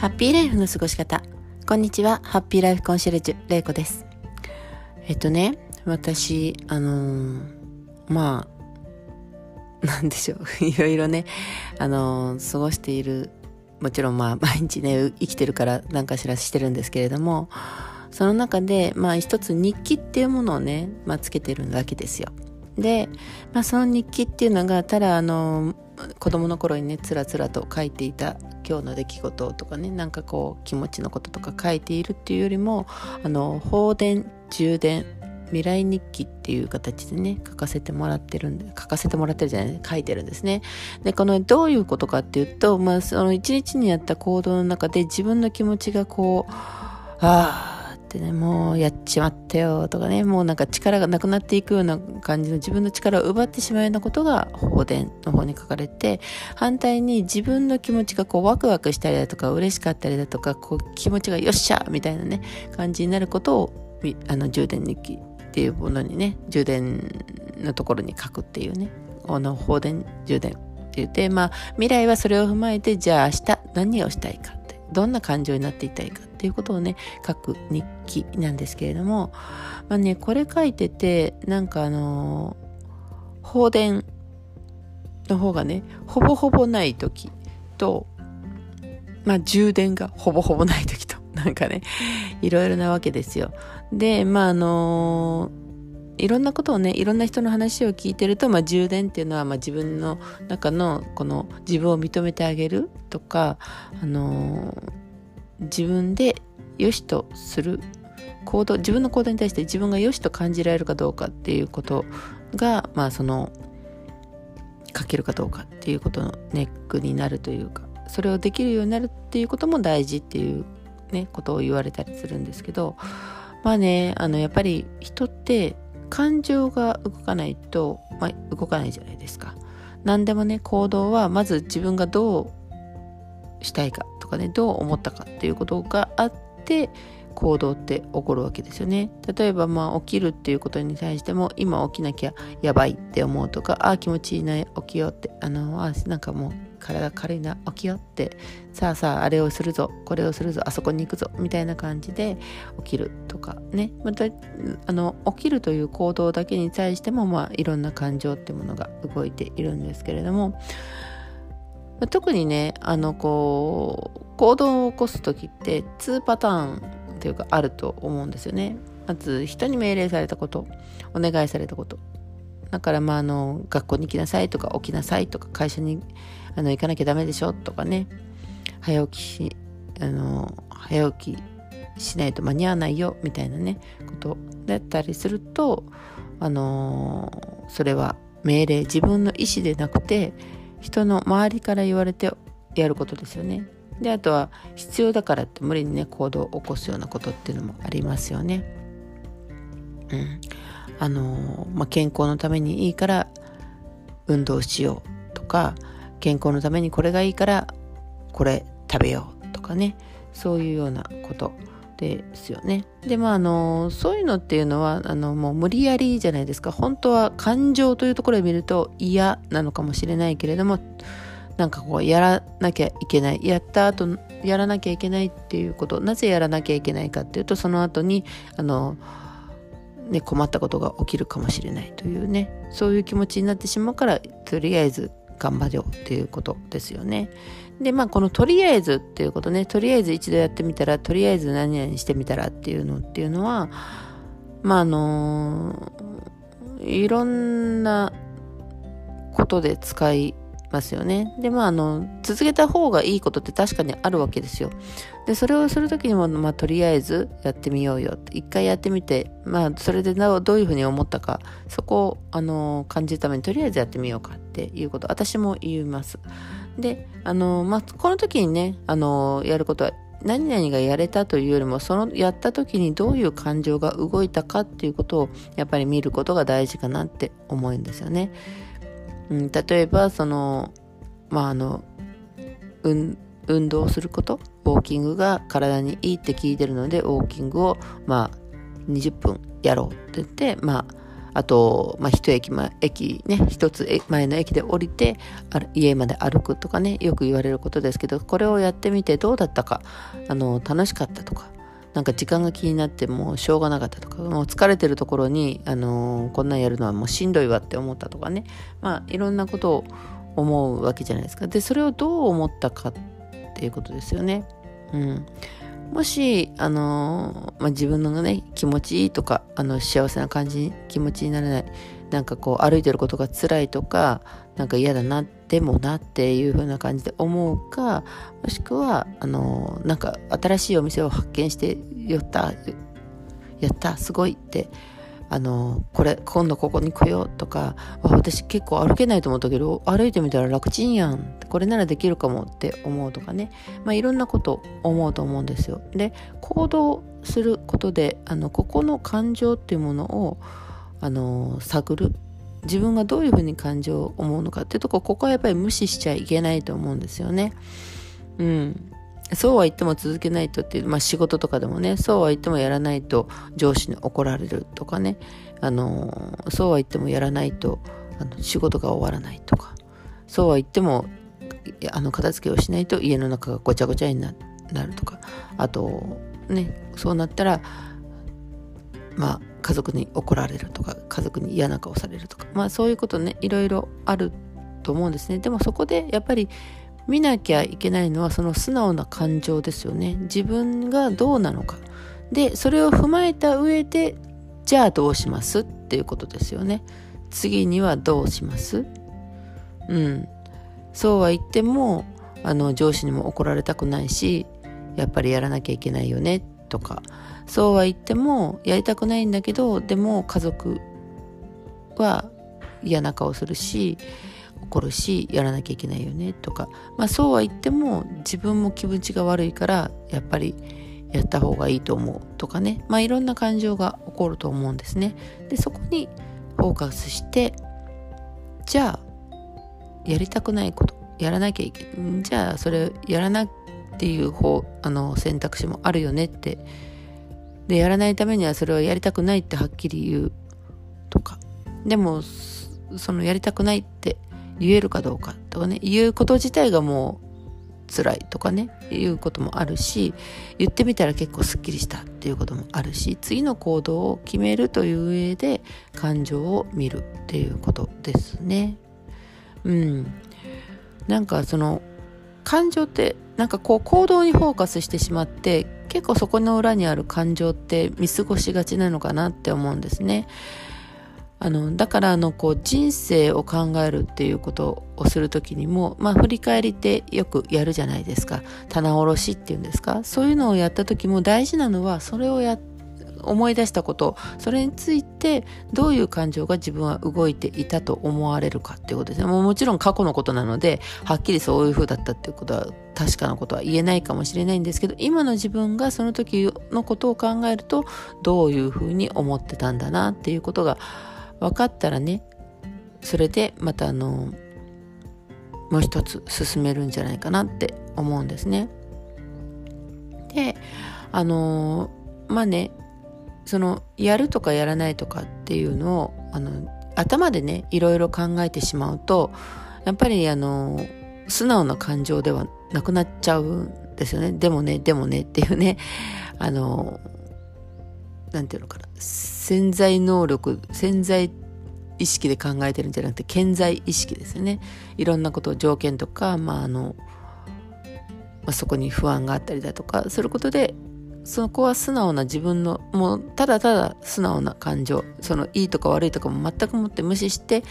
ハッピーライフの過ごし方。こんにちは。ハッピーライフコンシェルジュ、れいこです。えっとね、私、あのー、まあ、なんでしょう。いろいろね、あのー、過ごしている、もちろんまあ、毎日ね、生きてるから何かしらしてるんですけれども、その中で、まあ一つ日記っていうものをね、まあつけてるわけですよ。で、まあその日記っていうのが、ただあの、子供の頃にね、つらつらと書いていた今日の出来事とかねなんかこう気持ちのこととか書いているっていうよりもあの放電充電未来日記っていう形でね書かせてもらってるんで書かせてもらってるじゃない書いてるんですね。でこのどういうことかっていうとまあその一日にやった行動の中で自分の気持ちがこうああってね、もうやっちまったよとかね、もうなんか力がなくなっていくような感じの自分の力を奪ってしまうようなことが放電の方に書かれて、反対に自分の気持ちがこうワクワクしたりだとか嬉しかったりだとか、こう気持ちがよっしゃみたいなね、感じになることを、あの充電日記っていうものにね、充電のところに書くっていうね、あの放電充電って言って、まあ未来はそれを踏まえて、じゃあ明日何をしたいかって。どんな感情になっていたいかっていうことをね書く日記なんですけれどもまあねこれ書いててなんかあのー、放電の方がねほぼほぼない時とまあ充電がほぼほぼない時と なんかねいろいろなわけですよ。でまああのーいろんなことをねいろんな人の話を聞いてると、まあ、充電っていうのは、まあ、自分の中のこの自分を認めてあげるとか、あのー、自分で良しとする行動自分の行動に対して自分が良しと感じられるかどうかっていうことがまあその書けるかどうかっていうことのネックになるというかそれをできるようになるっていうことも大事っていうねことを言われたりするんですけどまあねあのやっぱり人って感情が動かないと、まあ、動かないじゃないですか。何でもね、行動はまず自分がどうしたいかかね、どう思ったかっていうことがあって、行動って起こるわけですよね。例えばまあ起きるっていうことに対しても今起きなきゃやばいって思うとか、ああ気持ちいいな、起きようって、あの、あなんかもう体軽いな起きようってさあさああれをするぞこれをするぞあそこに行くぞみたいな感じで起きるとかねまたあの起きるという行動だけに対してもまあいろんな感情ってものが動いているんですけれども特にねあのこう行動を起こす時って2パターンというかあると思うんですよね。まず人に命令されたことお願いされたこと。だからまああの学校に行きなさいとか起きなさいとか会社にあの行かなきゃダメでしょとかね。早起きしあの早起きしないと間に合わないよみたいなねことだったりするとあのそれは命令自分の意思でなくて人の周りから言われてやることですよね。であとは必要だからって無理にね行動を起こすようなことっていうのもありますよね。うん、あのまあ、健康のためにいいから運動しようとか健康のためにこれがいいからこれ食べようとかねそういうようなことですよね。でまああのそういうのっていうのはあのもう無理やりじゃないですか。本当は感情というところで見ると嫌なのかもしれないけれどもなんかこうやらなきゃいけない。やった後やらなきゃいけないっていうこと。なぜやらなきゃいけないかっていうとその後にあのね、困ったことが起きるかもしれないというね。そういう気持ちになってしまうからとりあえず頑張ろうっていうことですよね。で、まあ、このとりあえずっていうことね、とりあえず一度やってみたら、とりあえず何々してみたらっていうのっていうのは、まあ、あのいろんなことで使いますよね。で、まあ、あの、続けた方がいいことって確かにあるわけですよ。で、それをするときにも、まあ、とりあえずやってみようよって、一回やってみて、まあ、それでどういうふうに思ったか、そこを、あの、感じるために、とりあえずやってみようかっていうこと、私も言います。で、あの、まあ、この時にね、あの、やることは、何々がやれたというよりもそのやった時にどういう感情が動いたかっていうことをやっぱり見ることが大事かなって思うんですよね。うん、例えばそのまああの、運動することウォーキングが体にいいって聞いてるのでウォーキングをまあ20分やろうって言ってまあと、まあ、一駅前、駅ね、一つ前の駅で降りて、家まで歩くとかね、よく言われることですけど、これをやってみてどうだったか、あの、楽しかったとか、なんか時間が気になってもうしょうがなかったとか、もう疲れてるところに、あのこんなんやるのはもうしんどいわって思ったとかね、まあ、いろんなことを思うわけじゃないですか。で、それをどう思ったかっていうことですよね。うん。もし、あのまあ、自分のね、気持ちいいとか、あの、幸せな感じ、気持ちにならない、なんかこう、歩いてることが辛いとか、なんか嫌だなって、でもなっていう風な感じで思うか、もしくは、あのなんか新しいお店を発見して、寄った、やった、すごいってあのこれ今度ここに来ようとか私結構歩けないと思ったけど歩いてみたら楽ちんやん。これならできるかもって思うとかね、まあ、いろんなこと思うと思うんですよ。で行動することであのここの感情っていうものをあの探る。自分がどういうふうに感情を思うのかっていうとこここはやっぱり無視しちゃいけないと思うんですよね。うん。そうは言っても続けないとっていう、まあ仕事とかでもね、そうは言ってもやらないと上司に怒られるとかね、あの、そうは言ってもやらないとあの仕事が終わらないとか、そうは言ってもあの片付けをしないと家の中がごちゃごちゃになるとか、あと、ね、そうなったら、まあ家族に怒られるとか、家族に嫌な顔されるとか、まあそういうことね、いろいろあると思うんですね。でもそこでやっぱり見なきゃいけないのはその素直な感情ですよね。自分がどうなのか。でそれを踏まえた上でじゃあどうします？っていうことですよね。次にはどうします？うん。そうは言ってもあの上司にも怒られたくないしやっぱりやらなきゃいけないよね。っとかそうは言ってもやりたくないんだけどでも家族は嫌な顔するし怒るしやらなきゃいけないよねとか、まあ、そうは言っても自分も気持ちが悪いからやっぱりやった方がいいと思うとかね、まあ、いろんな感情が起こると思うんですね。でそこにフォーカスしてじゃあやりたくないことやらなきゃいけないじゃあそれやらなっていう方あの選択肢もあるよねって。でやらないためにはそれはやりたくないってはっきり言うとか。でもそのやりたくないって言えるかどうかとかね。言うこと自体がもう辛いとかね。いうこともあるし言ってみたら結構すっきりしたっていうこともあるし次の行動を決めるという上で感情を見るっていうことですね。うん、なんかその感情ってなんかこう行動にフォーカスしてしまって結構そこの裏にある感情って見過ごしがちなのかなって思うんですね。あのだからあのこう人生を考えるっていうことをする時にも、まあ、振り返りってよくやるじゃないですか棚卸しっていうんですかそういうのをやった時も大事なのはそれをやっ思い出したことそれについてどういう感情が自分は動いていたと思われるかっていうことですねもうもちろん過去のことなのではっきりそういう風だったっていうことは確かなことは言えないかもしれないんですけど今の自分がその時のことを考えるとどういう風に思ってたんだなっていうことが分かったらねそれでまたあのもう一つ進めるんじゃないかなって思うんですね。であのまあねそのやるとかやらないとかっていうのをあの頭でねいろいろ考えてしまうとやっぱりあの素直な感情ではなくなっちゃうんですよね。でもねでもねっていうね あのなんていうのかな潜在能力潜在意識で考えてるんじゃなくて潜在意識ですねいろんなこと条件とか、まああのま、そこに不安があったりだとかすることでそこは素直な自分のもうただただ素直な感情そのいいとか悪いとかも全くもって無視して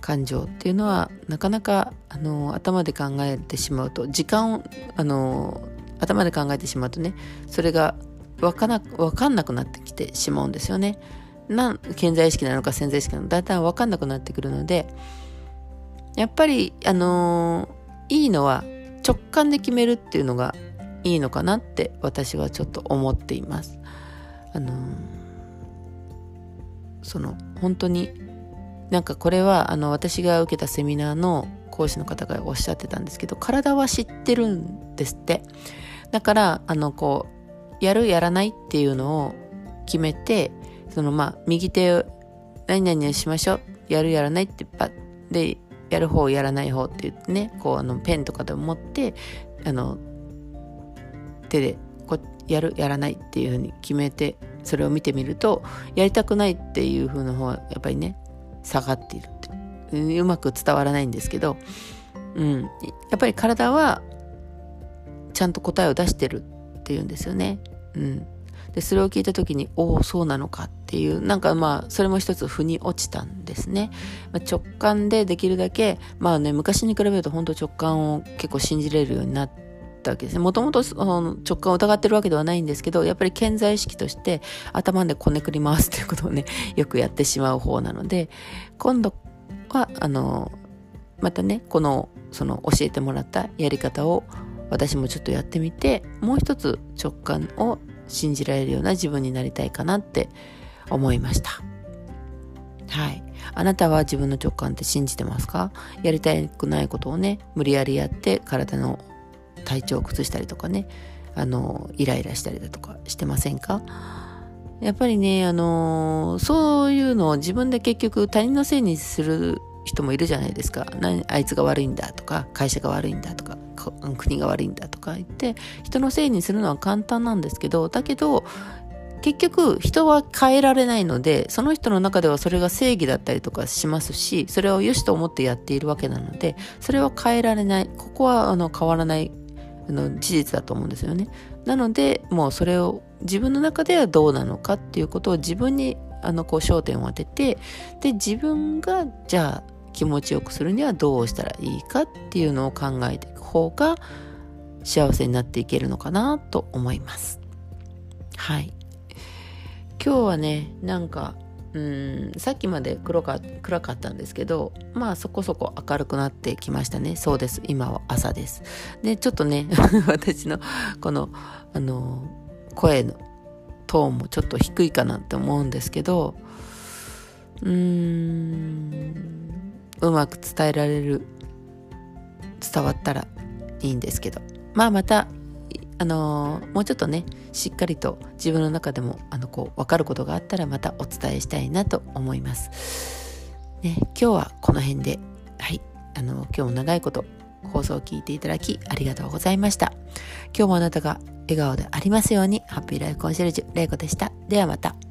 感情っていうのはなかなかあの頭で考えてしまうと時間をあの頭で考えてしまうとねそれが分かな分かんなくなってきてしまうんですよね。なん潜在意識なのか潜在意識なのかだんだん分かんなくなってくるのでやっぱりあの、いいのは直感で決めるっていうのがいいのかなって私はちょっと思っています。あの、その本当になんかこれはあの私が受けたセミナーの講師の方がおっしゃってたんですけど体は知ってるんですってだからあのこうやるやらないっていうのを決めてそのまあ右手を何々しましょう。やるやらないってパッで、やる方やらない方って言ってね、こうあのペンとかで持って、あの、手でこやるやらないっていうふうに決めてそれを見てみるとやりたくないっていうふうな方はやっぱりね下がっているってう。まく伝わらないんですけど、うん、やっぱり体はちゃんと答えを出してるっていうんですよね。うん、でそれを聞いた時におおそうなのかっていうなんかまあそれも一つ腑に落ちたんですね、まあ、直感でできるだけまあね昔に比べると本当直感を結構信じれるようになってたわけですね。もともと直感を疑ってるわけではないんですけど、やっぱり健在意識として頭でこねくり回す ということをね、よくやってしまう方なので、今度は、あの、またね、この、その教えてもらったやり方を私もちょっとやってみて、もう一つ直感を信じられるような自分になりたいかなって思いました。はい。あなたは自分の直感って信じてますか？やりたくないことをね、無理やりやって体の体調を崩したりとかねあのイライラしたりだとかしてませんか？やっぱりねあのそういうのを自分で結局他人のせいにする人もいるじゃないですか。あいつが悪いんだとか会社が悪いんだとか国が悪いんだとか言って人のせいにするのは簡単なんですけどだけど結局人は変えられないのでその人の中ではそれが正義だったりとかしますしそれを良しと思ってやっているわけなのでそれは変えられないここはあの変わらないあの事実だと思うんですよね。なのでもうそれを自分の中ではどうなのかっていうことを自分にあのこう焦点を当ててで自分がじゃあ気持ちよくするにはどうしたらいいかっていうのを考えていく方が幸せになっていけるのかなと思います。はい。今日はね、なんかうんさっきまで黒か暗かったんですけどまあそこそこ明るくなってきましたね。そうです。今は朝です。でちょっとね 私のこのあの声のトーンもちょっと低いかなって思うんですけどうーんうまく伝えられる伝わったらいいんですけど。まあまたあのもうちょっとねしっかりと自分の中でもあのこう分かることがあったらまたお伝えしたいなと思います。ね、今日はこの辺で、はい、あの今日も長いこと放送を聞いていただきありがとうございました。今日もあなたが笑顔でありますように、ハッピーライフコンシェルジュ、レイコでした。ではまた。